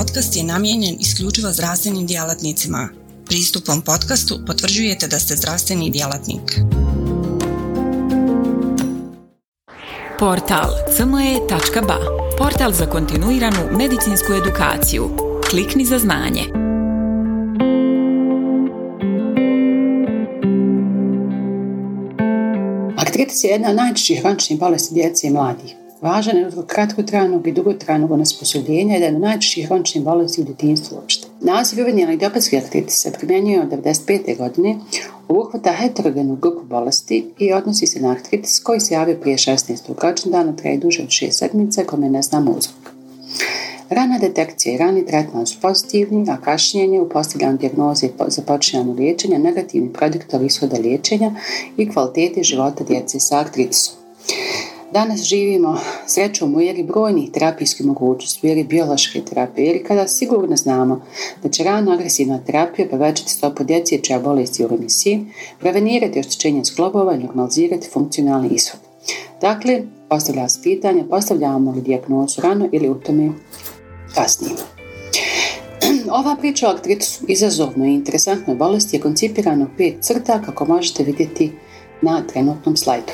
podcast je namijenjen isključivo zdravstvenim djelatnicima. Pristupom podcastu potvrđujete da ste zdravstveni djelatnik. Portal cme.ba Portal za kontinuiranu medicinsku edukaciju. Klikni za znanje. Artritis je jedna od najčešćih hroničnih bolesti djece i mladih. Važan je od kratkotrajnog i dugotrajnog onesposobljenja jedan od najčešćih hroničnih bolesti u djetinjstvu uopšte. Naziv uvednjena idiopatski artritis se primjenjuje od 1995. godine obuhvata heterogenu grupu bolesti i odnosi se na artritis koji se javio prije 16. rođendana, traje duže od 6 sedmica kome ne znamo uzrok. Rana detekcija i rani tretman su pozitivni, a kašnjenje u postavljanju dijagnoze i započinjanju liječenja negativni prediktor ishoda liječenja i kvalitete života djece sa artritisom. Danas živimo srećom u eri brojnih terapijskih mogućnosti, u eri biološke terapije, jer kada sigurno znamo da će rano agresivna terapija povećati stopu djece čija bolesti u remisiji, prevenirati oštećenje sklobova i normalizirati funkcionalni ishod. Dakle, postavlja se pitanje, postavljamo li dijagnozu rano ili u tome kasnije. Ova priča o artritisu izazovno i interesantnoj bolesti je koncipirana u pet crta kako možete vidjeti na trenutnom slajdu.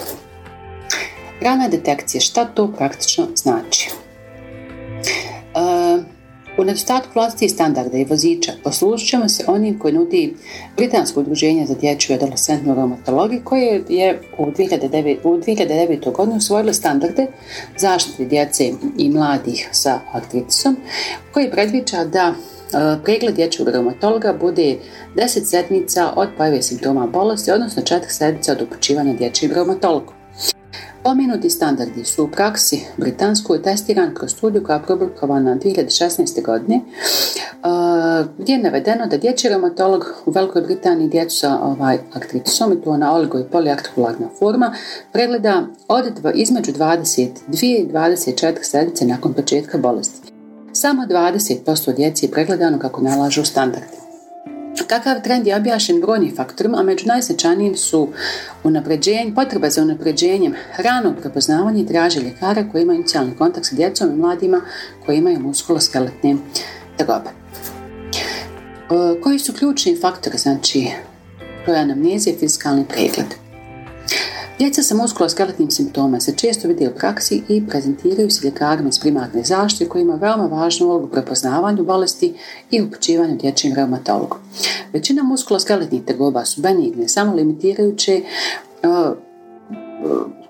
Rana detekcija, šta to praktično znači? E, u nedostatku vlastitih standarda i voziča poslužit ćemo se onim koji nudi Britansko udruženje za dječju i adolescentnu reumatologiju koje je u 2009, u 2009. godinu usvojilo standarde zaštite djece i mladih sa artritisom koji predviđa da e, pregled dječjeg reumatologa bude 10 sedmica od pojave simptoma bolesti, odnosno 4 sedmica od upućivanja dječjeg reumatologu. Pomenuti standardi su u praksi britanskoj testiran kroz studiju koja je publikovana 2016. godine gdje je navedeno da dječji reumatolog u Velikoj Britaniji djecu sa ovaj, aktritisom i to na oligo i poliartikularna forma pregleda od između 22 i 24 sedmice nakon početka bolesti. Samo 20% djeci je pregledano kako nalažu standardi. Takav trend je objašen brojnim faktorima, a među najznačajnijim su unapređenje, potreba za unapređenjem ranog prepoznavanja i traže ljekara koji imaju inicijalni kontakt sa djecom i mladima koji imaju muskuloskeletne tegobe. E, koji su ključni faktori, znači, to je anamnezija i fizikalni pregled. Djeca sa muskuloskeletnim simptoma se često vide u praksi i prezentiraju se ljekarima iz primarne zaštite koji ima veoma važnu ulogu prepoznavanju bolesti i upućivanju dječjim reumatologu. Većina muskuloskeletnih tegoba su benigne, samo limitirajuće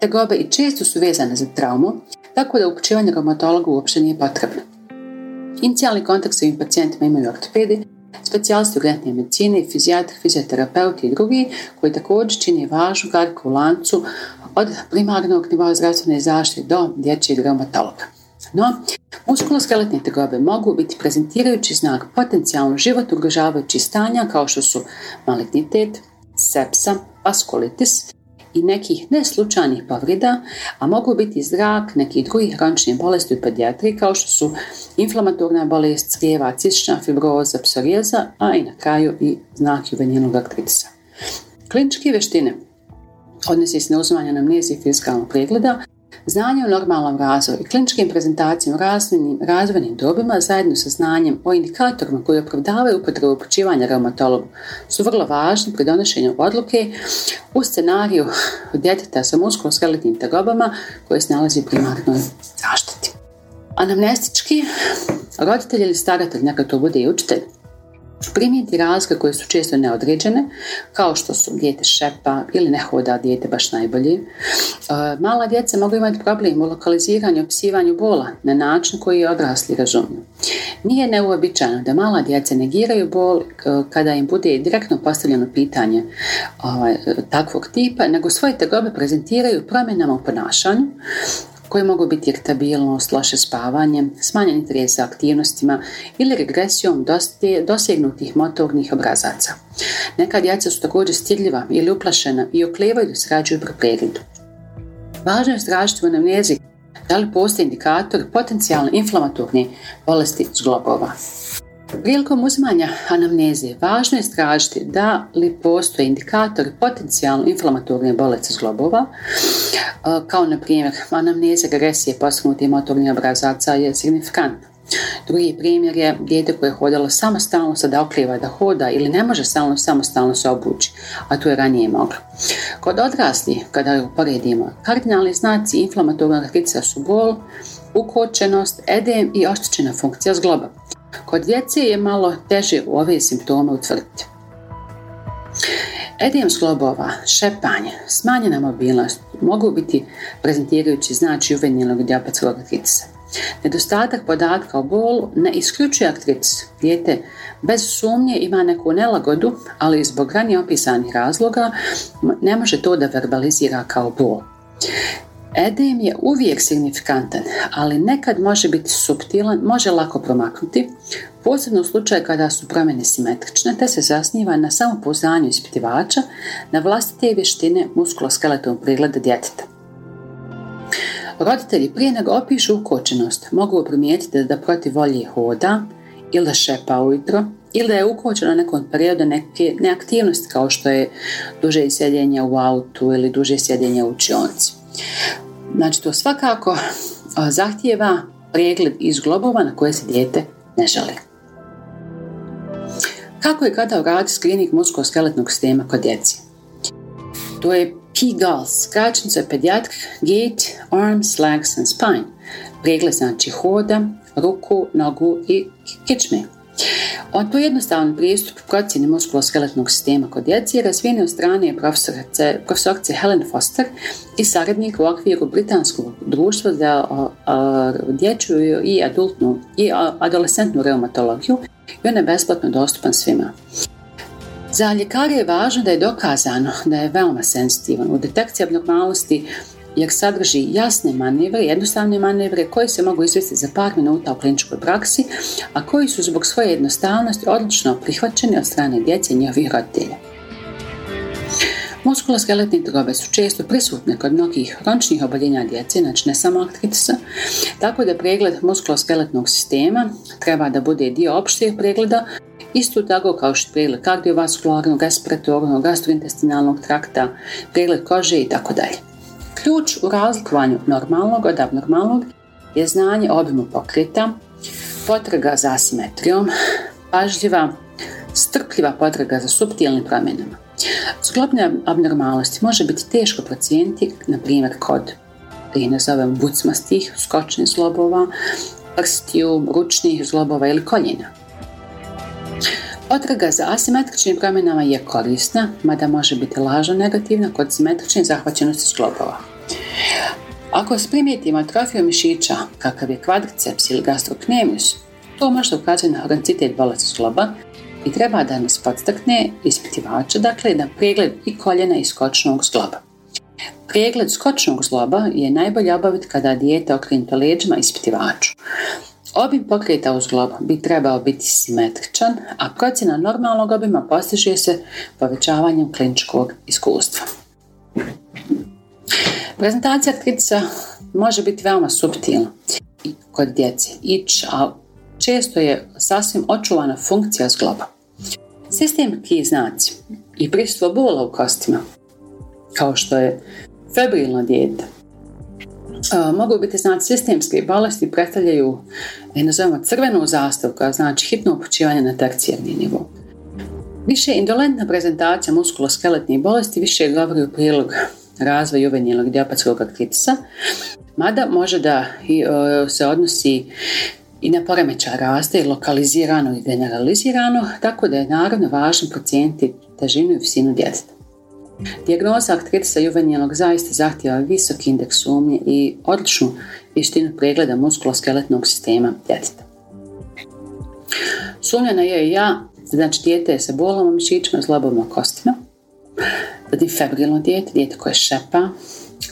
tegobe i često su vezane za traumu, tako da upućivanje reumatologu uopće nije potrebno. Inicijalni kontakt sa ovim pacijentima imaju ortopedi, specijalisti urgentne medicine, fizijatri, fizioterapeuti i drugi koji također čini važnu kariku u lancu od primarnog nivoa zdravstvene zaštite do dječjeg reumatologa. No, muskuloskeletne tegobe mogu biti prezentirajući znak potencijalno život ugrožavajući stanja kao što su malignitet, sepsa, vaskulitis i nekih neslučajnih povreda, a mogu biti zrak nekih drugih hroničnih bolesti u pedijatriji kao što su inflamatorna bolest crijeva, cistična fibroza, psorijeza, a i na kraju i znak juvenilnog artritisa. Kliničke vještine odnosi se na uzimanje amnezije fiskalnog pregleda, Znanje o normalnom razvoju i kliničkim prezentacijama razvojnim, razvojnim dobima zajedno sa znanjem o indikatorima koji opravdavaju upotrebu upućivanja reumatologu su vrlo važni pri donošenju odluke u scenariju djeteta sa muskuloskeletnim tegobama koje se nalazi u primarnoj zaštiti. Anamnestički, roditelj ili staratelj, neka to bude i učitelj, primijeti razlike koje su često neodređene, kao što su dijete šepa ili ne hoda dijete baš najbolje. E, mala djeca mogu imati problem u lokaliziranju i bola na način koji je odrasli razumiju. Nije neuobičajeno da mala djeca negiraju bol e, kada im bude direktno postavljeno pitanje ovaj, takvog tipa, nego svoje tegobe prezentiraju promjenama u ponašanju, koje mogu biti iritabilnost, loše spavanje, smanjen interes za aktivnostima ili regresijom dosegnutih motornih obrazaca. Neka djeca su također stidljiva ili uplašena i oklevaju da srađuju pri pregledu. Važno je stražiti u anamnezi da li postoje indikator potencijalne inflamatorne bolesti zglobova. Prilikom uzimanja anamnezije važno je istražiti da li postoje indikatori potencijalno inflamatorne bolesti zglobova, kao na primjer anamnezija agresije postignutih motornih obrazaca je signifikantna. Drugi primjer je dijete koje je hodalo samostalno, sada oklijeva da hoda ili ne može stalno samostalno se obući, a to je ranije moglo. Kod odrasli, kada uporedimo, kardinalni znaci inflamatornog artritisa su bol, ukočenost, edem i oštećena funkcija zgloba. Kod djece je malo teže ove simptome utvrditi. Edem zglobova, šepanje, smanjena mobilnost mogu biti prezentirajući znači juvenilnog dijapetskog artritisa. Nedostatak podatka o bolu ne isključuje artritis. Dijete bez sumnje ima neku nelagodu, ali zbog ranije opisanih razloga ne može to da verbalizira kao bol. Edem je uvijek signifikantan, ali nekad može biti subtilan, može lako promaknuti, posebno u slučaju kada su promjene simetrične, te se zasniva na samopouznanju ispitivača, na vlastite vještine muskuloskeletovog pregleda djeteta. Roditelji prije nego opišu ukočenost mogu primijetiti da protiv volje hoda ili da šepa ujutro ili da je ukočeno nekom periodu neke neaktivnosti kao što je duže sjedjenje u autu ili duže sjedjenje u učionci. Znači to svakako zahtijeva pregled iz globova na koje se dijete ne želi. Kako je kada uraditi screening muskuloskeletnog sistema kod djeci? To je PGALS, skraćenica Pediatric Gait, Arms, Legs and Spine. Pregled znači hoda, ruku, nogu i kičme. On to jednostavan pristup procjeni muskuloskeletnog sistema kod djece je razvijen od strane profesorice, profesorice Helen Foster i saradnik u okviru Britanskog društva za dječju i adultnu i adolescentnu reumatologiju i on je besplatno dostupan svima. Za ljekare je važno da je dokazano da je veoma sensitivan u detekciji abnormalnosti jer sadrži jasne manevre, jednostavne manevre koji se mogu izvesti za par minuta u kliničkoj praksi, a koji su zbog svoje jednostavnosti odlično prihvaćeni od strane djece i njihovih roditelja. Muskuloskeletne drobe su često prisutne kod mnogih hroničnih oboljenja djece, znači ne samo artritisa, tako da pregled muskuloskeletnog sistema treba da bude dio opšteg pregleda, isto tako kao što pregled kardiovaskularnog, respiratornog, gastrointestinalnog trakta, pregled kože i tako dalje. Ključ u razlikovanju normalnog od abnormalnog je znanje obimu pokreta, potraga za asimetrijom, pažljiva, strpljiva potraga za subtilnim promjenama. Zglobne abnormalnosti može biti teško procijeniti, na primjer kod i nazovem bucmastih, skočnih zlobova, prstiju, ručnih zlobova ili koljena. Potraga za asimetričnim promjenama je korisna, mada može biti lažno negativna kod simetrične zahvaćenosti zglobova. Ako primijetimo atrofiju mišića, kakav je kvadriceps ili gastroknemius, to može ukazati na hroncitet bolesti zgloba i treba da nas podstakne ispitivača, dakle na pregled i koljena i skočnog zgloba. Pregled skočnog zgloba je najbolje obaviti kada dijete okrenuto leđima ispitivaču. Obim pokreta uz glob bi trebao biti simetričan, a procjena normalnog obima postiže se povećavanjem kliničkog iskustva. Prezentacija artritisa može biti veoma subtilna kod djece, a često je sasvim očuvana funkcija zgloba. Sistemski znaci i prisustvo bola u kostima, kao što je febrilno dijete, mogu biti znaci sistemske bolesti predstavljaju i nazovemo crvenu zastavu koja znači hitno upućivanje na tercijarni nivo. Više indolentna prezentacija muskuloskeletnih bolesti više govori u prilog razvoj juvenilnog dijapatskog artritisa, mada može da se odnosi i na poremeća raste i lokalizirano i generalizirano, tako da je naravno važno procijeniti težinu i visinu djeteta. Dijagnoza artritisa juvenilnog zaista zahtjeva visok indeks sumnje i odličnu vještinu pregleda muskuloskeletnog sistema djeteta. Sumnja na ja, znači dijete je sa bolom mišićima, zlobom kostima, zatim febrilno dijete, dijete koje šepa,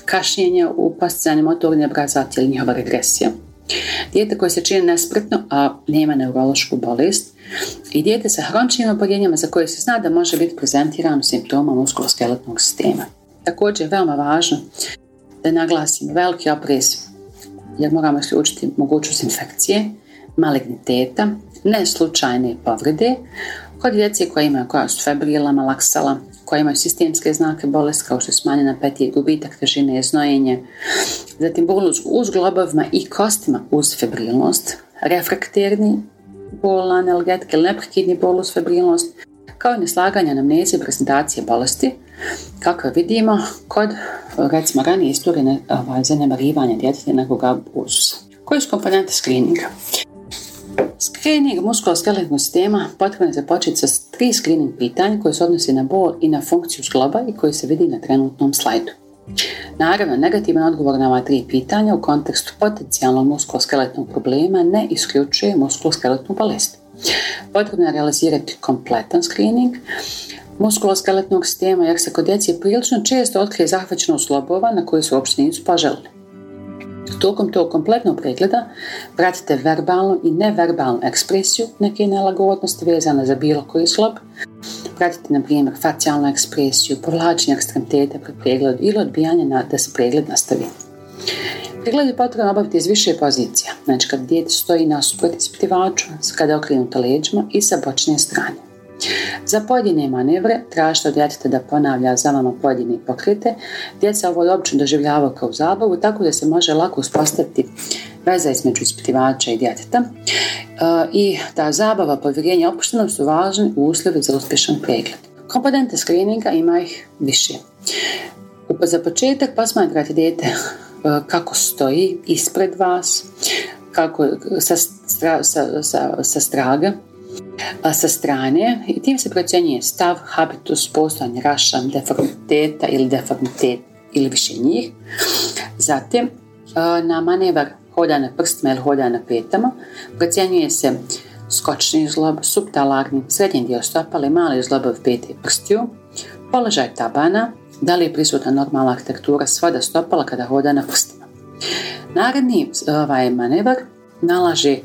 kašnjenje u postizanju motorne obrazacije ili njihova regresija, dijete koje se čini nespretno, a nema neurološku bolest, i dijete sa hroničnim oboljenjama za koje se zna da može biti prezentirano simptoma muskuloskeletnog sistema. Također je veoma važno da naglasim veliki oprez jer moramo isključiti mogućnost infekcije, maligniteta, neslučajne povrede, kod djece koja imaju koja su febrila, malaksala, koja imaju sistemske znake bolesti kao što je smanjena petije, gubitak težine, znojenje, zatim bolest uz globovima i kostima uz febrilnost, refrakterni bol analgetike ili neprekidni bolus febrilnost, kao i neslaganje anamneze prezentacije bolesti, kako vidimo kod recimo ranije istorije ovaj, zanemarivanja djeteta nekoga uzusa. Koji su komponente screeninga? Screening muskuloskeletnog sistema potrebno je započeti sa tri screening pitanja koje se odnosi na bol i na funkciju zgloba i koji se vidi na trenutnom slajdu. Naravno, negativan odgovor na ova tri pitanja u kontekstu potencijalnog muskuloskeletnog problema ne isključuje muskuloskeletnu bolest. Potrebno je realizirati kompletan screening muskuloskeletnog sistema jer se kod djece prilično često otkrije zahvaćeno slobova na koji su uopšte nisu poželjni. Tokom tog kompletnog pregleda pratite verbalnu i neverbalnu ekspresiju neke nelagodnosti vezane za bilo koji slob. Pratite, na primjer, facijalnu ekspresiju, povlačenje ekstremiteta pri pregledu ili odbijanje na, da se pregled nastavi. Pregled je potrebno obaviti iz više pozicija, znači kad dijete stoji nasuprot ispitivaču, kada je okrenuto leđima i sa bočne strane. Za pojedine manevre tražite od djeteta da ponavlja za vama pojedine pokrete. Djeca ovo obično doživljavaju kao zabavu, tako da se može lako uspostaviti veza između ispitivača i djeteta. E, I ta zabava, povjerenje, opuštenost su važni uslovi za uspješan pregled. Komponente screeninga ima ih više. Za početak posmatrate dijete e, kako stoji ispred vas, kako sa, sa, sa, sa straga, sa strane i tim se procjenjuje stav, habitus, postojanje raša, deformiteta ili deformitet ili više njih. Zatim, na manevar hoda na prstima ili hoda na petama procjenjuje se skočni zlob, subtalarni, srednji dio stopala i mali zlobovi pete prstiju, položaj tabana, da li je prisutna normalna arhitektura svoda stopala kada hoda na prstima. Naredni ovaj manevar nalaže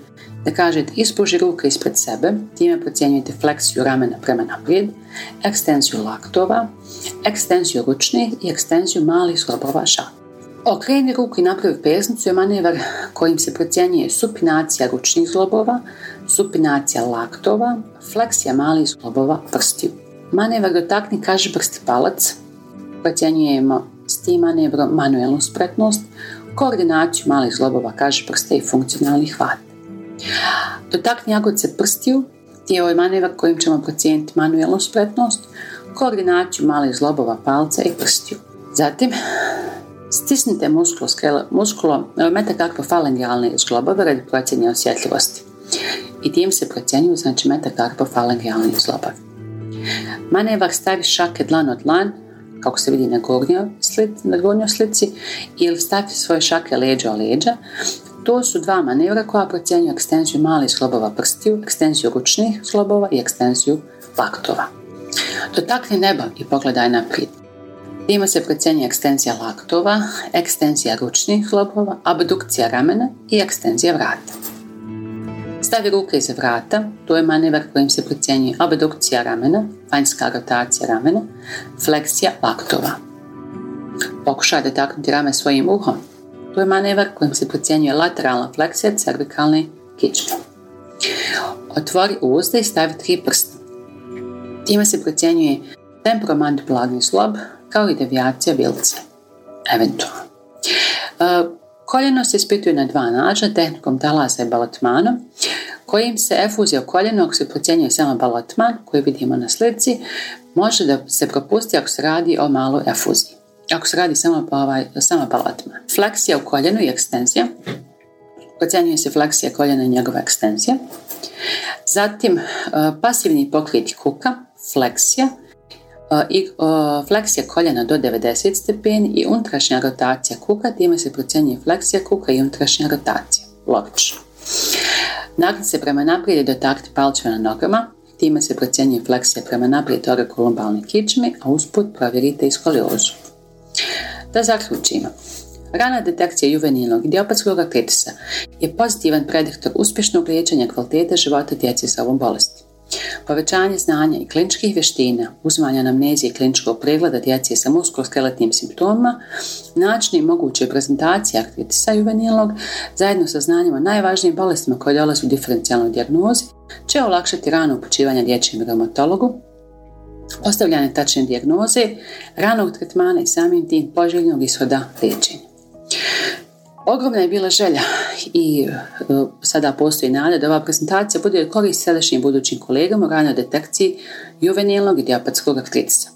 da kažete ispuži ruke ispred sebe, time procjenjujete fleksiju ramena prema naprijed, ekstenziju laktova, ekstenziju ručnih i ekstenziju malih slobova šaka. Okreni ruku i napravi pesnicu je manevar kojim se procjenjuje supinacija ručnih zglobova, supinacija laktova, fleksija malih zglobova prstiju. Manevar dotakni kaži prsti palac, procjenjujemo s tim manevrom manuelnu spretnost, koordinaciju malih zglobova kaži prste i funkcionalni hvat. Dotakni jagodice prstiju, je ovaj manevar kojim ćemo procijeniti manuelnu spretnost, koordinaciju malih zlobova palca i prstiju. Zatim, stisnite muskulo, muskulo metakarpofalengialne zglobove radi procjenje osjetljivosti. I tim se procjenjuju znači metakarpofalengialni zglobovi. Manevar stavi šake dlan od dlan, kako se vidi na gornjoj slici, na gornjoj slici, ili stavi svoje šake leđa o leđa, to su dva manevra koja procjenjuju ekstenziju malih slobova prstiju, ekstenziju ručnih slobova i ekstenziju laktova. Dotakni nebo i pogledaj naprijed. Ima se procjenjuje ekstenzija laktova, ekstenzija ručnih slobova, abdukcija ramena i ekstenzija vrata. Stavi ruke iza vrata, to je manevar kojim se procjenjuje abdukcija ramena, vanjska rotacija ramena, fleksija laktova. Pokušaj dotaknuti rame svojim uhom, je manevar kojim se procjenjuje lateralna fleksija cervikalne kičme. Otvori uzda i stavi tri prsta. Time se procjenjuje temporomandibularni slob kao i devijacija bilce. Eventualno. E, koljeno se ispituje na dva načina, tehnikom talasa i balatmanom, kojim se efuzija koljenog se procjenjuje samo balatman, koji vidimo na slici, može da se propusti ako se radi o maloj efuziji ako se radi samo, pa ovaj, samo palatima. Fleksija u koljenu i ekstenzija. Ocjenjuje se fleksija koljena i njegova ekstenzija. Zatim e, pasivni pokrit kuka, fleksija, e, i e, fleksija koljena do 90 stepeni i unutrašnja rotacija kuka, time se procjenjuje fleksija kuka i unutrašnja rotacija. Logično. Nakon se prema naprijed dotakti palčeva na nogama, time se procjenjuje fleksija prema naprijed orokolumbalne kičme, a usput provjerite iskoliozu. Da zaključimo. Rana detekcija juvenilnog idiopatskog artritisa je pozitivan prediktor uspješnog liječenja kvalitete života djece sa ovom bolesti. Povećanje znanja i kliničkih vještina, uzimanja anamnezije i kliničkog pregleda djece sa muskuloskeletnim simptomima, način i moguće prezentacije artritisa juvenilnog, zajedno sa znanjima najvažnijim bolestima koje dolaze u diferencijalnoj dijagnozi, će olakšati rano upućivanje dječjem reumatologu, postavljanje tačne dijagnoze, ranog tretmana i samim tim poželjnog ishoda liječenja. Ogromna je bila želja i e, sada postoji nada da ova prezentacija bude korist sadašnjim budućim kolegama u ranoj detekciji juvenilnog i dijapatskog artritisa.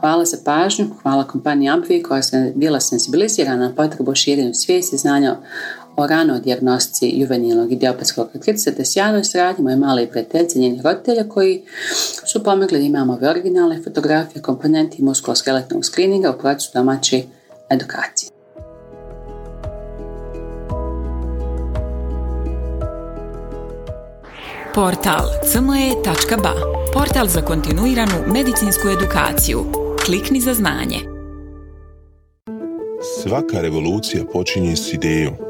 Hvala za pažnju, hvala kompaniji Ampi koja je bila sensibilizirana na potrebu širenju svijesti znanja o ranoj dijagnostici juvenilnog i diopatskog artritisa te sjajnoj sradnji moje male prijateljice njenih roditelja koji su pomogli da imamo ove originalne fotografije, komponenti muskuloskeletnog screeninga u procesu domaće edukacije. Portal cme.ba Portal za kontinuiranu medicinsku edukaciju. Klikni za znanje. Svaka revolucija počinje s idejom.